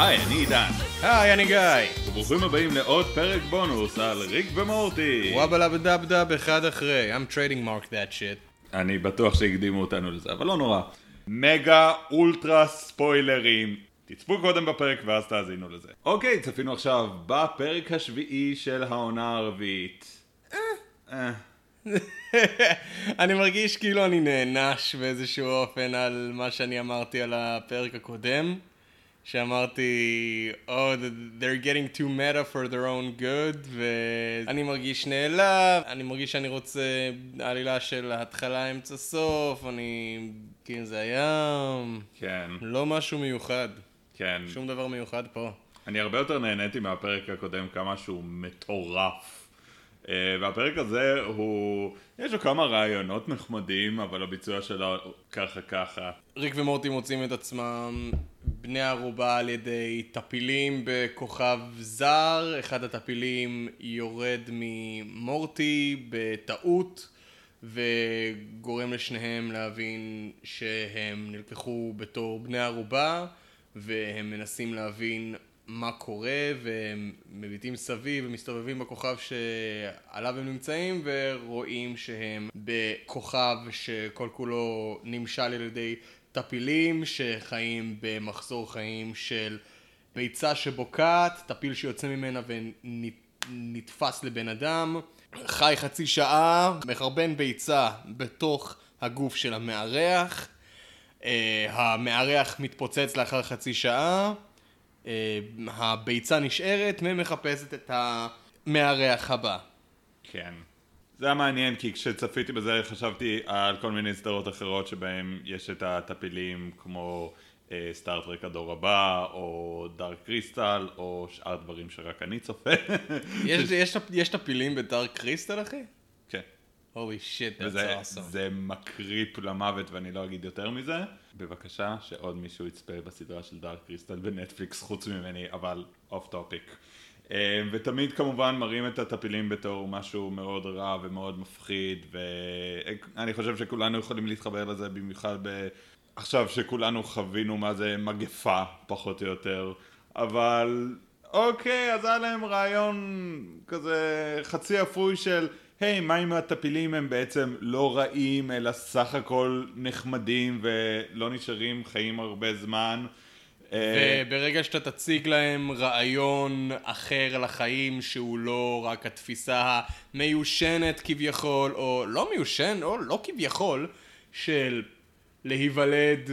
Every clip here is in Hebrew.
היי, אני עידן, היי, אני גיא. וברוכים הבאים לעוד פרק בונוס על ריק ומורטי. וואבלה בדאב דאב אחד אחרי. I'm trading mark that shit. אני בטוח שהקדימו אותנו לזה, אבל לא נורא. מגה אולטרה ספוילרים. תצפו קודם בפרק ואז תאזינו לזה. אוקיי, צפינו עכשיו בפרק השביעי של העונה הרביעית. אה, אני מרגיש כאילו אני נענש באיזשהו אופן על מה שאני אמרתי על הפרק הקודם. שאמרתי, oh, they're getting too meta for their own good, ואני מרגיש נעלב, אני מרגיש שאני רוצה עלילה של התחלה, אמצע, סוף, אני... כאילו זה היה... כן, לא משהו מיוחד, כן. שום דבר מיוחד פה. אני הרבה יותר נהניתי מהפרק הקודם, כמה שהוא מטורף. Uh, והפרק הזה הוא, יש לו כמה רעיונות נחמדים, אבל הביצוע שלו ככה ככה. ריק ומורטי מוצאים את עצמם בני ערובה על ידי טפילים בכוכב זר, אחד הטפילים יורד ממורטי בטעות וגורם לשניהם להבין שהם נלקחו בתור בני ערובה והם מנסים להבין מה קורה והם מביטים סביב ומסתובבים בכוכב שעליו הם נמצאים ורואים שהם בכוכב שכל כולו נמשל על ידי טפילים שחיים במחזור חיים של ביצה שבוקעת, טפיל שיוצא ממנה ונתפס לבן אדם, חי חצי שעה, מחרבן ביצה בתוך הגוף של המארח, uh, המארח מתפוצץ לאחר חצי שעה, uh, הביצה נשארת ומחפשת את המארח הבא. כן. זה היה מעניין כי כשצפיתי בזה חשבתי על כל מיני סדרות אחרות שבהם יש את הטפילים כמו אה, סטארטרק הדור הבא או דארק קריסטל או שאר דברים שרק אני צופה. יש, יש, יש טפילים בדארק קריסטל אחי? כן. holy shit, that's awesome. זה מקריפ למוות ואני לא אגיד יותר מזה. בבקשה שעוד מישהו יצפה בסדרה של דארק קריסטל בנטפליקס חוץ ממני אבל off topic. אה, ותמיד כמובן מראים את הטפילים בתור משהו מאוד רע ומאוד מפחיד ואני חושב שכולנו יכולים להתחבר לזה במיוחד ב... עכשיו שכולנו חווינו מה זה מגפה פחות או יותר. אבל אוקיי אז היה להם רעיון כזה חצי אפוי של היי מה אם הטפילים הם בעצם לא רעים אלא סך הכל נחמדים ולא נשארים חיים הרבה זמן וברגע שאתה תציג להם רעיון אחר לחיים שהוא לא רק התפיסה המיושנת כביכול, או לא מיושן, או לא כביכול, של להיוולד,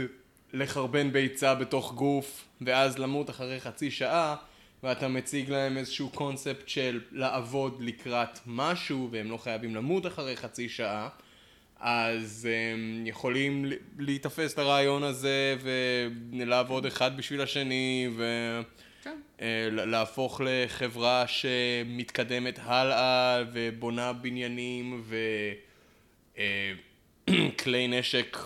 לחרבן ביצה בתוך גוף, ואז למות אחרי חצי שעה, ואתה מציג להם איזשהו קונספט של לעבוד לקראת משהו, והם לא חייבים למות אחרי חצי שעה. אז הם יכולים להיתפס לרעיון הזה ולעבוד אחד בשביל השני ולהפוך לחברה שמתקדמת הלאה ובונה בניינים וכלי נשק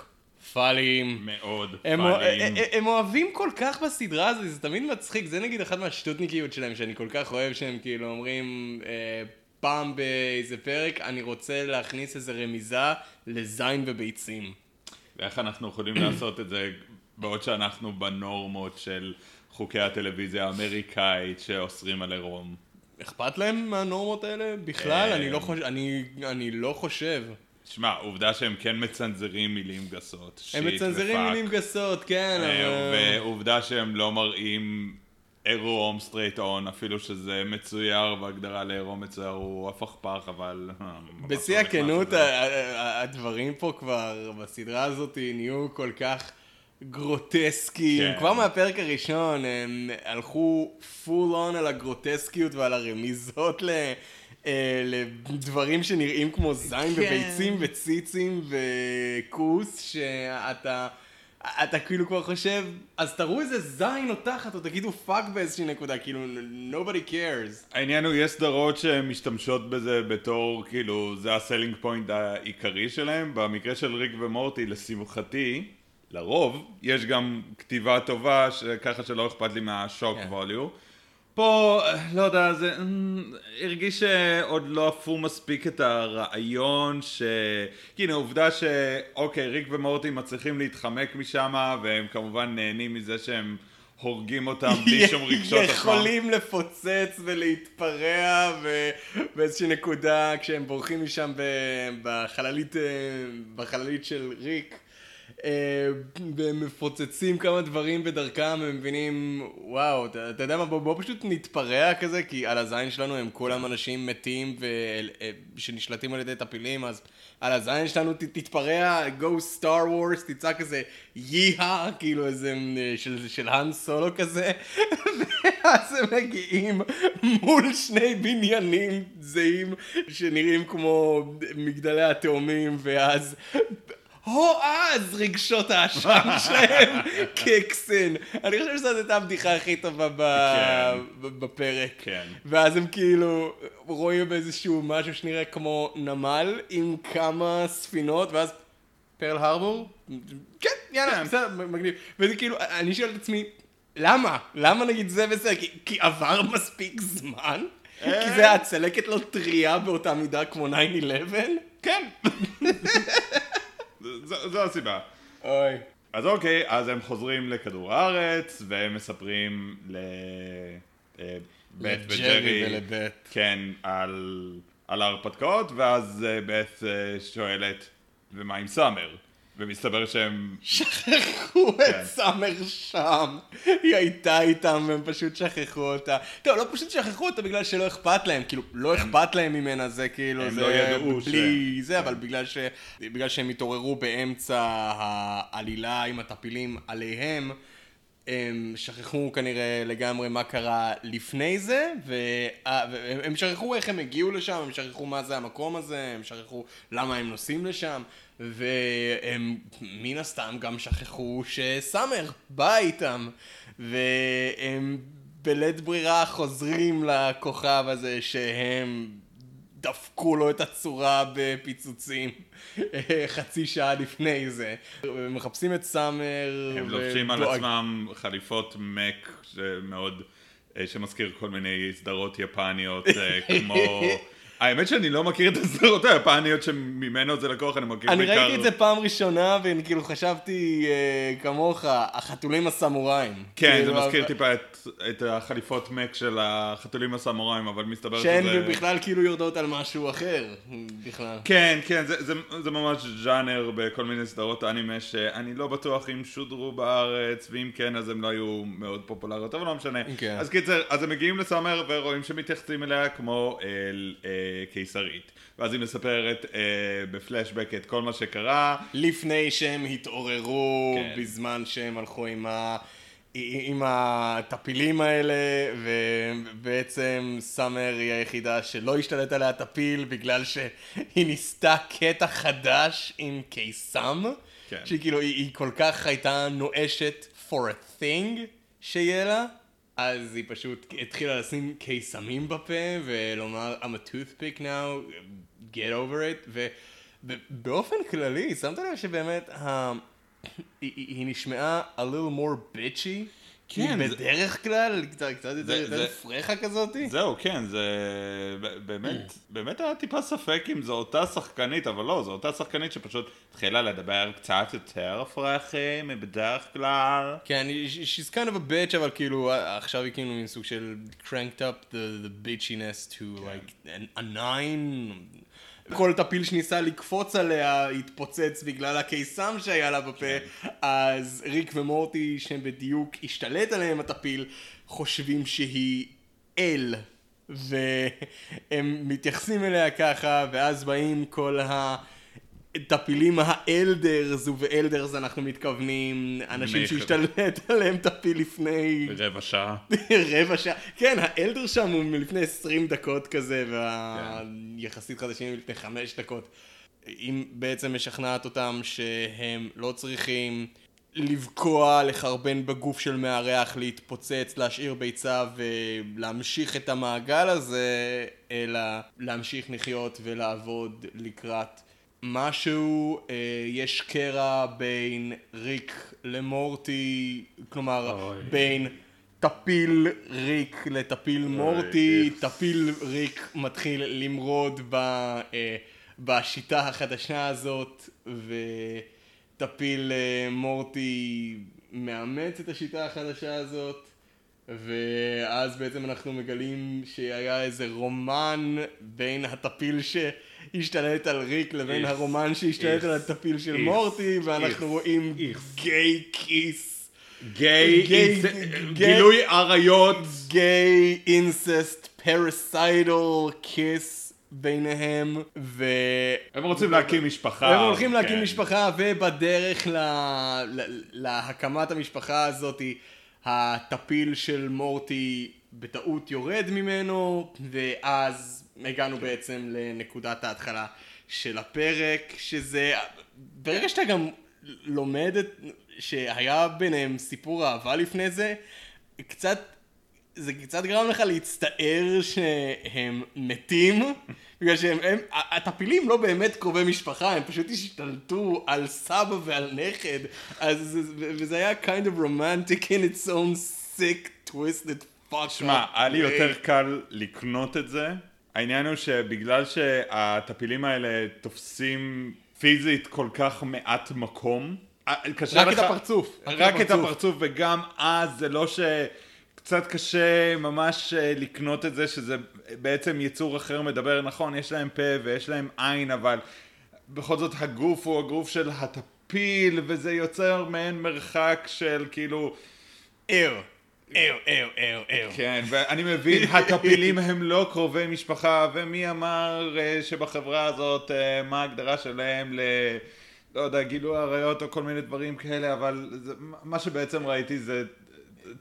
פאליים. מאוד הם, פאליים. הם, הם אוהבים כל כך בסדרה הזאת, זה תמיד מצחיק, זה נגיד אחת מהשטותניקיות שלהם שאני כל כך אוהב שהם כאילו אומרים אה, פעם באיזה פרק אני רוצה להכניס איזה רמיזה לזין וביצים. ואיך אנחנו יכולים לעשות את זה בעוד שאנחנו בנורמות של חוקי הטלוויזיה האמריקאית שאוסרים על עירום. אכפת להם מהנורמות האלה? בכלל? אה, אני לא חושב, אני, אני לא חושב. שמע, עובדה שהם כן מצנזרים מילים גסות. הם מצנזרים. מילים גסות, כן, אה. ועובדה שהם לא מראים עירום straight on, אפילו שזה מצויר בהגדרה לעירום מצויר הוא הפכפך, אבל... אה, בשיא הכנות, הדברים פה כבר בסדרה הזאת נהיו כל כך גרוטסקיים. כן. כבר מהפרק הראשון הם הלכו full on על הגרוטסקיות ועל הרמיזות ל... אה, לדברים שנראים כמו זין כן. וביצים וציצים וכוס שאתה אתה כאילו כבר חושב אז תראו איזה זין או תחת או תגידו fuck באיזושהי נקודה כאילו nobody cares העניין הוא, יש סדרות שמשתמשות בזה בתור, כאילו, זה ה selling point העיקרי שלהם. במקרה של ריק ומורטי, לשמחתי, לרוב, יש גם כתיבה טובה, ככה שלא אכפת לי מהשוק כן. ווליו. פה, לא יודע, זה אמ, הרגיש שעוד לא עפו מספיק את הרעיון ש... כאילו, עובדה שאוקיי, ריק ומורטי מצליחים להתחמק משם, והם כמובן נהנים מזה שהם הורגים אותם בלי שום רגשות עצמם. יכולים לפוצץ ולהתפרע ובאיזושהי נקודה כשהם בורחים משם בחללית, אה, בחללית של ריק. אה, והם מפוצצים כמה דברים בדרכם, הם מבינים, וואו, אתה, אתה יודע מה, בוא, בוא פשוט נתפרע כזה, כי על הזין שלנו הם כולם אנשים מתים אה, שנשלטים על ידי טפילים, אז על הזין שלנו ת, תתפרע, go star wars, תצעק כזה ייהה, כאילו איזה אה, של, של האן סולו כזה, ואז הם מגיעים מול שני בניינים זהים שנראים כמו מגדלי התאומים, ואז הו אז רגשות האשם שלהם כקסן. אני חושב שזאת הייתה הבדיחה הכי טובה כן. בפרק. כן. ואז הם כאילו רואים איזשהו משהו שנראה כמו נמל עם כמה ספינות, ואז פרל הרבור? כן, יאללה, כן. בסדר, מגניב. וזה כאילו, אני שואל את עצמי, למה? למה נגיד זה וזה? כי- כי עבר מספיק זמן? כי זה הצלקת לא טריה באותה מידה כמו 9-11? כן. זו זו הסיבה. אוי. אז אוקיי, אז הם חוזרים לכדור הארץ, והם מספרים ל... אה, בית וג'רי, ולבית. כן, על, על ההרפתקאות, ואז אה, בית אה, שואלת, ומה עם סאמר? ומסתבר שהם... שכחו כן. את סאמר שם. היא הייתה איתם והם פשוט שכחו אותה. טוב, לא פשוט שכחו אותה בגלל שלא אכפת להם. כאילו, לא אכפת להם ממנה, זה כאילו, הם זה לא ידעו בלי ש- זה, אבל בגלל ש... בגלל שהם התעוררו באמצע העלילה עם הטפילים עליהם. הם שכחו כנראה לגמרי מה קרה לפני זה, וה- והם הם שכחו איך הם הגיעו לשם, הם שכחו מה זה המקום הזה, הם שכחו למה הם נוסעים לשם, והם מן הסתם גם שכחו שסאמר בא איתם, והם בלית ברירה חוזרים לכוכב הזה שהם דפקו לו את הצורה בפיצוצים חצי שעה לפני זה. מחפשים את סאמר. הם לובשים על עצמם חליפות מק שמאוד, אה, שמזכיר כל מיני סדרות יפניות, אה, כמו... האמת שאני לא מכיר את הסדרות היפניות שממנו זה לקוח, אני מכיר אני בעיקר... ראיתי את זה פעם ראשונה, ואני כאילו חשבתי אה, כמוך, החתולים הסמוראים. כן, זה כאילו, מזכיר אבל- טיפה את, את החליפות מק של החתולים הסמוראים, אבל מסתבר שהן שזה... בכלל כאילו יורדות על משהו אחר, בכלל. כן, כן, זה, זה, זה ממש ז'אנר בכל מיני סדרות אנימה שאני לא בטוח אם שודרו בארץ, ואם כן אז הם לא היו מאוד פופולריות, אבל לא משנה. כן. אז קיצר, אז הם מגיעים לסאמר ורואים שמתייחסים אליה כמו אל אה, קיסרית. ואז היא מספרת אה, בפלשבק את כל מה שקרה. לפני שהם התעוררו, כן. בזמן שהם הלכו עם ה... עם הטפילים האלה, ובעצם סאמר היא היחידה שלא השתלט עליה טפיל בגלל שהיא ניסתה קטע חדש עם קיסם, כן. שהיא כאילו, היא, היא כל כך הייתה נואשת for a thing שיהיה לה, אז היא פשוט התחילה לשים קיסמים בפה ולומר I'm a toothpick now, get over it, ובאופן כללי, שמת לב שבאמת ה... היא, היא נשמעה a little more bitchy? כן, היא זה- בדרך כלל קצת קצת יותר זה- יותר זה- פרחה כזאתי? זהו, כן, זה באמת, באמת היה טיפה ספק אם זו אותה שחקנית, אבל לא, זו אותה שחקנית שפשוט התחילה לדבר קצת יותר פרחי מבדרך כלל. כן, she's kind of a bitch, אבל כאילו, עכשיו היא כאילו מין סוג של cranked up the, the bitchiness to like a nine. כל טפיל שניסה לקפוץ עליה התפוצץ בגלל הקיסם שהיה לה בפה, אז ריק ומורטי, שהם בדיוק השתלט עליהם הטפיל, חושבים שהיא אל. והם מתייחסים אליה ככה, ואז באים כל ה... טפילים האלדרס, ובאלדרס אנחנו מתכוונים אנשים שהשתלט עליהם טפיל לפני רבע שעה. רבע שעה. כן, האלדר שם הוא מלפני 20 דקות כזה, והיחסית חדשים מלפני 5 דקות. היא בעצם משכנעת אותם שהם לא צריכים לבקוע, לחרבן בגוף של מארח, להתפוצץ, להשאיר ביצה ולהמשיך את המעגל הזה, אלא להמשיך לחיות ולעבוד לקראת משהו, אה, יש קרע בין ריק למורטי, כלומר, אוי. בין טפיל ריק לטפיל מורטי, איקס. טפיל ריק מתחיל למרוד ב, אה, בשיטה החדשה הזאת, וטפיל אה, מורטי מאמץ את השיטה החדשה הזאת, ואז בעצם אנחנו מגלים שהיה איזה רומן בין הטפיל שהשתלט על ריק לבין איכס, הרומן שהשתלט על איכס, הטפיל של איכס, מורטי, ואנחנו רואים. gay kiss. gay, inc- גילוי עריות. gay incest parasital kiss ביניהם, ו... הם רוצים להקים משפחה. הם הולכים להקים כן. משפחה, ובדרך ל... ל... להקמת המשפחה הזאת, הטפיל של מורטי בטעות יורד ממנו, ואז הגענו בעצם לנקודת ההתחלה של הפרק, שזה... ברגע שאתה גם לומד את... שהיה ביניהם סיפור אהבה לפני זה, קצת... זה קצת גרם לך להצטער שהם מתים, בגלל שהם, הם, הטפילים לא באמת קרובי משפחה, הם פשוט השתלטו על סבא ועל נכד, אז זה- וזה היה kind of romantic in its own sick, twisted fuck. שמע, היה לי. יותר קל לקנות את זה. העניין הוא שבגלל שהטפילים האלה תופסים פיזית כל כך מעט מקום, אה, קשה רק לך... את הפרצוף, רק רק את. הפרצוף, וגם אז זה לא ש... קצת קשה ממש אה, לקנות את זה שזה בעצם יצור אחר מדבר, נכון, יש להם פה ויש להם עין, אבל בכל זאת הגוף הוא הגוף של הטפיל, וזה יוצר מעין מרחק של כאילו... ער, ער, ער, ער, ער. כן, ואני מבין, הטפילים הם לא קרובי משפחה, ומי אמר אה, שבחברה הזאת, אה, מה ההגדרה שלהם ל... לא יודע, גילוי עריות או כל מיני דברים כאלה, אבל זה, מה שבעצם ראיתי זה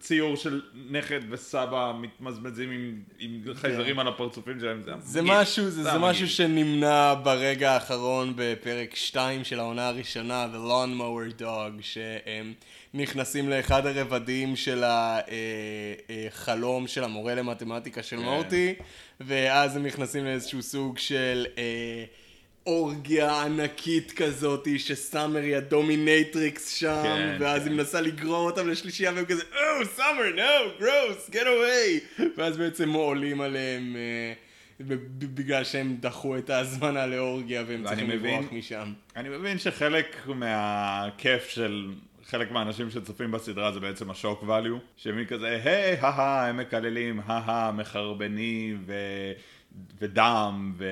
ציור של נכד וסבא מתמזמזים עם, עם חייזרים על הפרצופים שלהם, זה זה. משהו, זה, זה. משהו שנמנע ברגע האחרון בפרק 2 של העונה הראשונה, The Lawnmower Dog, שהם נכנסים לאחד הרבדים של החלום של המורה למתמטיקה של כן. מורטי, ואז הם נכנסים לאיזשהו סוג של... אה, אורגיה ענקית כזאתי שסאמר היא ה dominatrix שם כן, ואז כן. היא מנסה לגרור אותם לשלישייה והם כזה Oh Summer no gross get away ואז בעצם עולים עליהם אה, בגלל שהם דחו את ההזמנה לאורגיה והם צריכים לברוח. משם. אני מבין שחלק מהכיף של חלק מהאנשים שצופים בסדרה זה בעצם השוק ואליו, שמי כזה, היי, הא הם מקללים, הא מחרבנים ו... ודם ו...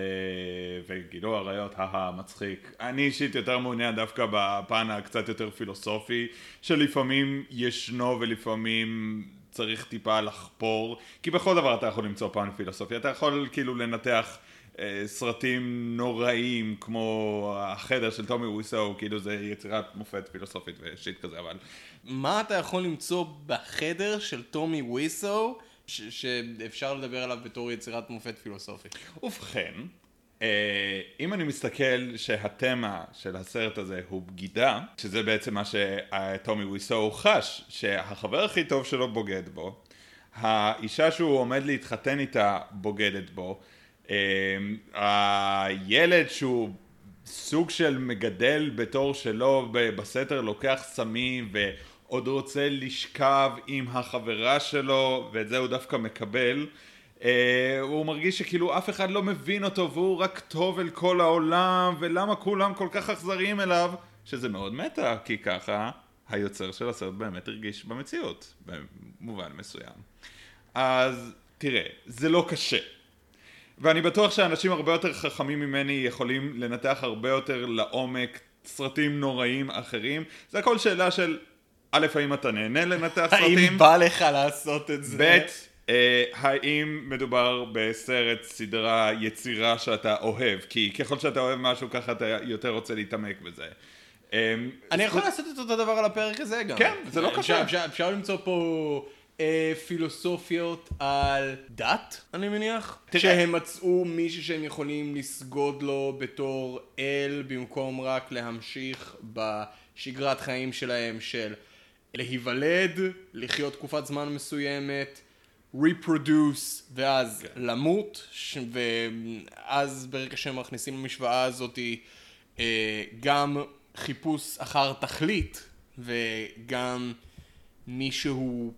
וגילוי עריות, הא מצחיק. אני אישית יותר מעוניין דווקא בפן הקצת יותר פילוסופי, שלפעמים ישנו ולפעמים צריך טיפה לחפור, כי בכל דבר אתה יכול למצוא פן פילוסופי, אתה יכול כאילו לנתח אה, סרטים נוראים כמו החדר של טומי וויסו, כאילו זה יצירת מופת פילוסופית ושיט כזה, אבל מה אתה יכול למצוא בחדר של טומי וויסו שאפשר לדבר עליו בתור יצירת מופת פילוסופית? ובכן, אה, אם אני מסתכל שהתמה של הסרט הזה הוא בגידה, שזה בעצם מה שטומי וויסו חש, שהחבר הכי טוב שלו בוגד בו, האישה שהוא עומד להתחתן איתה בוגדת בו, אה, הילד שהוא סוג של מגדל בתור שלו בסתר לוקח סמים ועוד רוצה לשכב עם החברה שלו ואת זה הוא דווקא מקבל. אה, הוא מרגיש שכאילו אף אחד לא מבין אותו והוא רק טוב אל כל העולם ולמה כולם כל כך אכזריים אליו? שזה מאוד מטה כי ככה היוצר של הסרט באמת הרגיש במציאות במובן מסוים. אז תראה זה לא קשה. ואני בטוח שאנשים הרבה יותר חכמים ממני יכולים לנתח הרבה יותר לעומק סרטים נוראים אחרים. זה הכל שאלה של א', האם אתה נהנה לנתח סרטים? האם בא לך לעשות את זה? ב', אה, האם מדובר בסרט, סדרה, יצירה שאתה אוהב? כי ככל שאתה אוהב משהו ככה אתה יותר רוצה להתעמק בזה. אה, אני יכול לעשות את אותו דבר על הפרק הזה גם. כן, זה לא קשה. אפשר, אפשר למצוא פה אה, פילוסופיות על דת, אני מניח. תראה. שהם מצאו מישהו שהם יכולים לסגוד לו בתור אל, במקום רק להמשיך בשגרת חיים שלהם של להיוולד, לחיות תקופת זמן מסוימת. reproduce ואז כן. למות ש... ואז ברגע שהם מכניסים למשוואה הזאת אה, גם חיפוש אחר תכלית וגם מישהו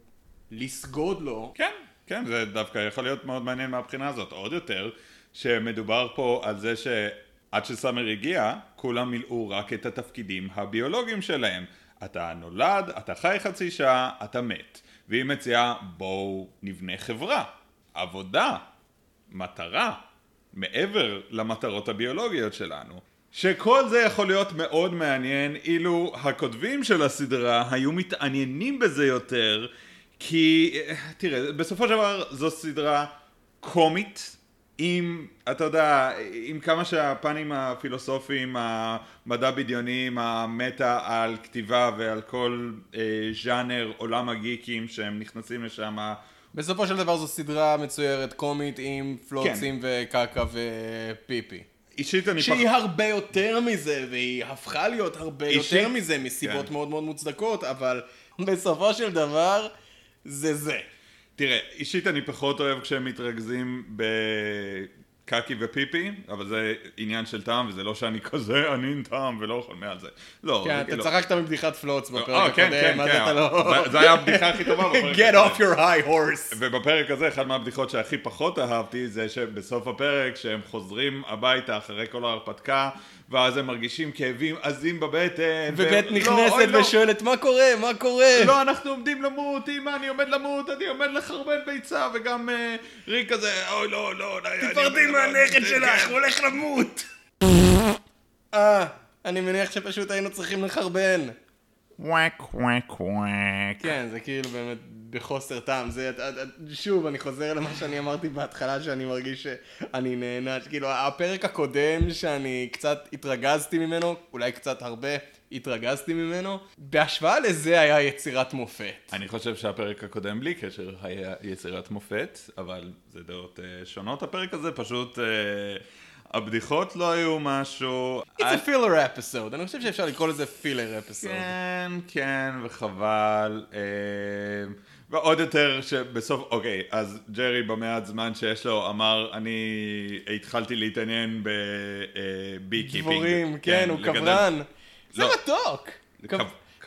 לסגוד לו כן, כן, זה דווקא יכול להיות מאוד מעניין מהבחינה הזאת. עוד יותר, שמדובר פה על זה שעד שסאמר הגיע, כולם מילאו רק את התפקידים הביולוגיים שלהם. אתה נולד, אתה חי חצי שעה, אתה מת. והיא מציעה, בואו נבנה חברה, עבודה, מטרה, מעבר למטרות הביולוגיות שלנו. שכל זה יכול להיות מאוד מעניין אילו הכותבים של הסדרה היו מתעניינים בזה יותר כי תראה בסופו של דבר זו סדרה קומית עם, אתה יודע, עם כמה שהפנים הפילוסופיים, המדע בדיוניים, המטה על כתיבה ועל כל אה, ז'אנר עולם הגיקים שהם נכנסים לשם בסופו של דבר זו סדרה מצוירת קומית עם פלוצים כן. וקקה ופיפי. אישית אני שהיא פח... הרבה יותר מזה, והיא הפכה להיות הרבה אישית... יותר מזה מסיבות כן. מאוד מאוד מוצדקות, אבל בסופו של דבר זה זה. תראה, אישית אני פחות אוהב כשהם מתרכזים ב... קקי ופיפי, אבל זה עניין של טעם, וזה לא שאני כזה ענין טעם ולא אוכל מעל זה. לא, כן, אתה לא. צחקת מבדיחת פלוץ בפרק אה, כן, הקודם, כן, אז כן, אתה לא... זה היה הבדיחה הכי טובה בפרק Get off your high horse. ובפרק הזה, אחת מהבדיחות שהכי פחות אהבתי, זה שבסוף הפרק, שהם חוזרים הביתה אחרי כל ההרפתקה, ואז הם מרגישים כאבים עזים בבטן. ובית ו... נכנסת לא, ושואלת, לא. מה קורה? מה קורה? לא, אנחנו עומדים למות, אמא, אני עומד למות, אני עומד לחרבן ביצה, וגם uh, ריק כזה, אוי, לא, לא, תפרדי מהנכד שלך, הוא הולך למות. אה, אני מניח שפשוט היינו צריכים לחרבן. וואק וואק וואק. כן, זה כאילו באמת בחוסר טעם. זה, שוב, אני חוזר למה שאני אמרתי בהתחלה, שאני מרגיש שאני נהנה, כאילו, הפרק הקודם שאני קצת התרגזתי ממנו, אולי קצת הרבה, התרגזתי ממנו, בהשוואה לזה היה יצירת מופת. אני חושב שהפרק הקודם בלי קשר היה יצירת מופת, אבל זה דעות uh, שונות. הפרק הזה פשוט... Uh, הבדיחות לא היו משהו... It's a filler episode, אני חושב שאפשר לקרוא לזה filler episode. כן, כן, וחבל. אה, ועוד יותר שבסוף, אוקיי, אז ג'רי במעט זמן שיש לו אמר, אני התחלתי להתעניין ב beekeeping. דבורים, כן, הוא כוורן. זה לא. מתוק.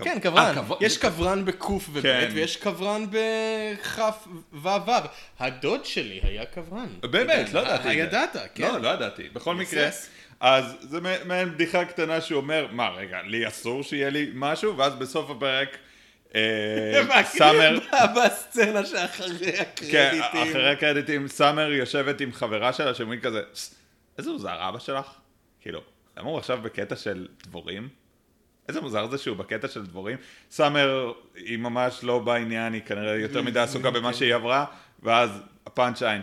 כן, כוורן. אה, יש קברן בקוף וב' כן. ויש קברן בכף וו. הדוד שלי היה קברן. באמת, לא ידעתי. הידעת, כן. לא, לא ידעתי. בכל מקרה, אז זה מעין בדיחה קטנה שהוא אומר, מה, רגע, לי אסור שיהיה לי משהו? ואז בסוף הפרק... אה, סאמר... בסצנה שאחרי הקרדיטים. כן, אחרי הקרדיטים, סאמר יושבת עם חברה שלה שאומרים כזה, איזה מוזר אבא שלך? כאילו, למה הוא עכשיו בקטע של דבורים? איזה מוזר זה שהוא בקטע של דבורים. סאמר היא ממש לא בעניין, היא כנראה יותר מדי עסוקה במה שהיא עברה, ואז הפאנצ' איין.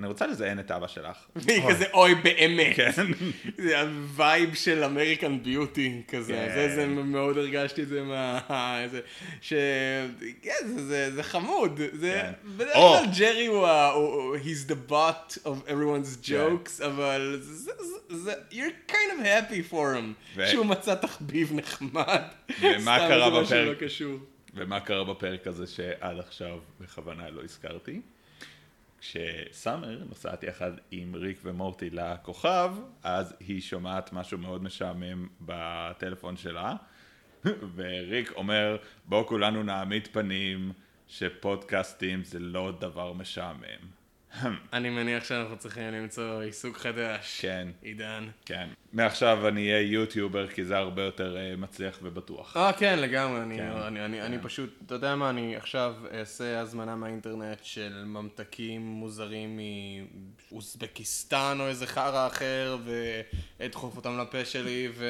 אני רוצה לזיין את אבא שלך. והיא כזה אוי באמת. כן. זה ה vibe של American Beauty כזה. כן. זה, זה מאוד הרגשתי את זה מה... זה, ש... כן, זה, זה חמוד. זה... כן. בדרך כלל ג'רי הוא ה... he's the butt of everyone's jokes, אבל זה, זה, you're kind of happy for him. שהוא מצא תחביב נחמד. ומה קרה בפרק? ומה קרה בפרק הזה שעד עכשיו בכוונה לא הזכרתי? כשסאמר נוסעת יחד עם ריק ומורטי לכוכב, אז היא שומעת משהו מאוד משעמם בטלפון שלה, וריק אומר, בואו כולנו נעמיד פנים שפודקאסטים זה לא דבר משעמם. אני מניח שאנחנו צריכים למצוא עיסוק חדש. כן. עידן. כן. מעכשיו אני אהיה יוטיובר כי זה הרבה יותר uh, מצליח ובטוח. אה, כן, לגמרי. אני, כן. אני, אני, כן. אני פשוט, אתה יודע מה, אני עכשיו אעשה הזמנה מהאינטרנט של ממתקים מוזרים מאוזבקיסטן או איזה חרא אחר, ואדחוף אותם לפה שלי, ו...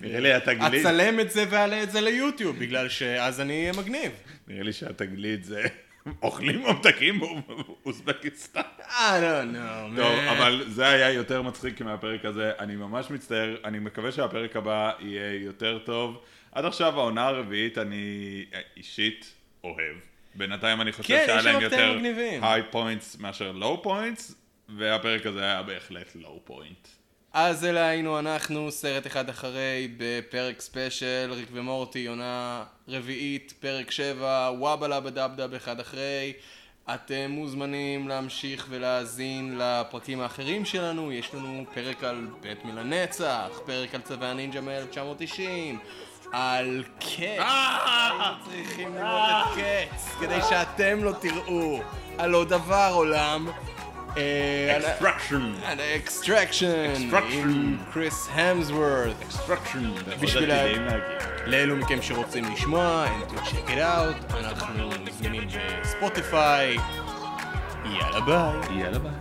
נראה לי התגלית... אצלם את זה ואעלה את זה ליוטיוב, בגלל שאז אני אהיה מגניב. נראה לי שהתגלית זה... אוכלים ממתקים באוזבקיסטן. I don't know, טוב, אבל זה היה יותר מצחיק מהפרק הזה. אני ממש מצטער, אני מקווה שהפרק הבא יהיה יותר טוב. עד עכשיו העונה הרביעית אני אישית אוהב. בינתיים אני חושב כן, שהיה להם יותר high points מאשר low points, והפרק הזה היה בהחלט low point. אז אלה היינו אנחנו, סרט אחד אחרי, בפרק special, ריק ומורטי, עונה רביעית, פרק שבע, Wubba Lubba Dub Dub אחד אחרי. אתם מוזמנים להמשיך ולהאזין לפרקים האחרים שלנו, יש לנו פרק על בטמן לנצח, פרק על צבי הנינג'ה מ-1990, על Cats, אה! צריכים לראות את Cats, כדי שאתם לא תראו על עוד דבר עולם. Extraction. Extraction. Extraction. עם כריס המסוורת'. Extraction. בשביל. לאלו מכם שרוצים לשמוע, and to check it out, אנחנו זמינים בספוטיפיי. יאללה ביי. יאללה ביי.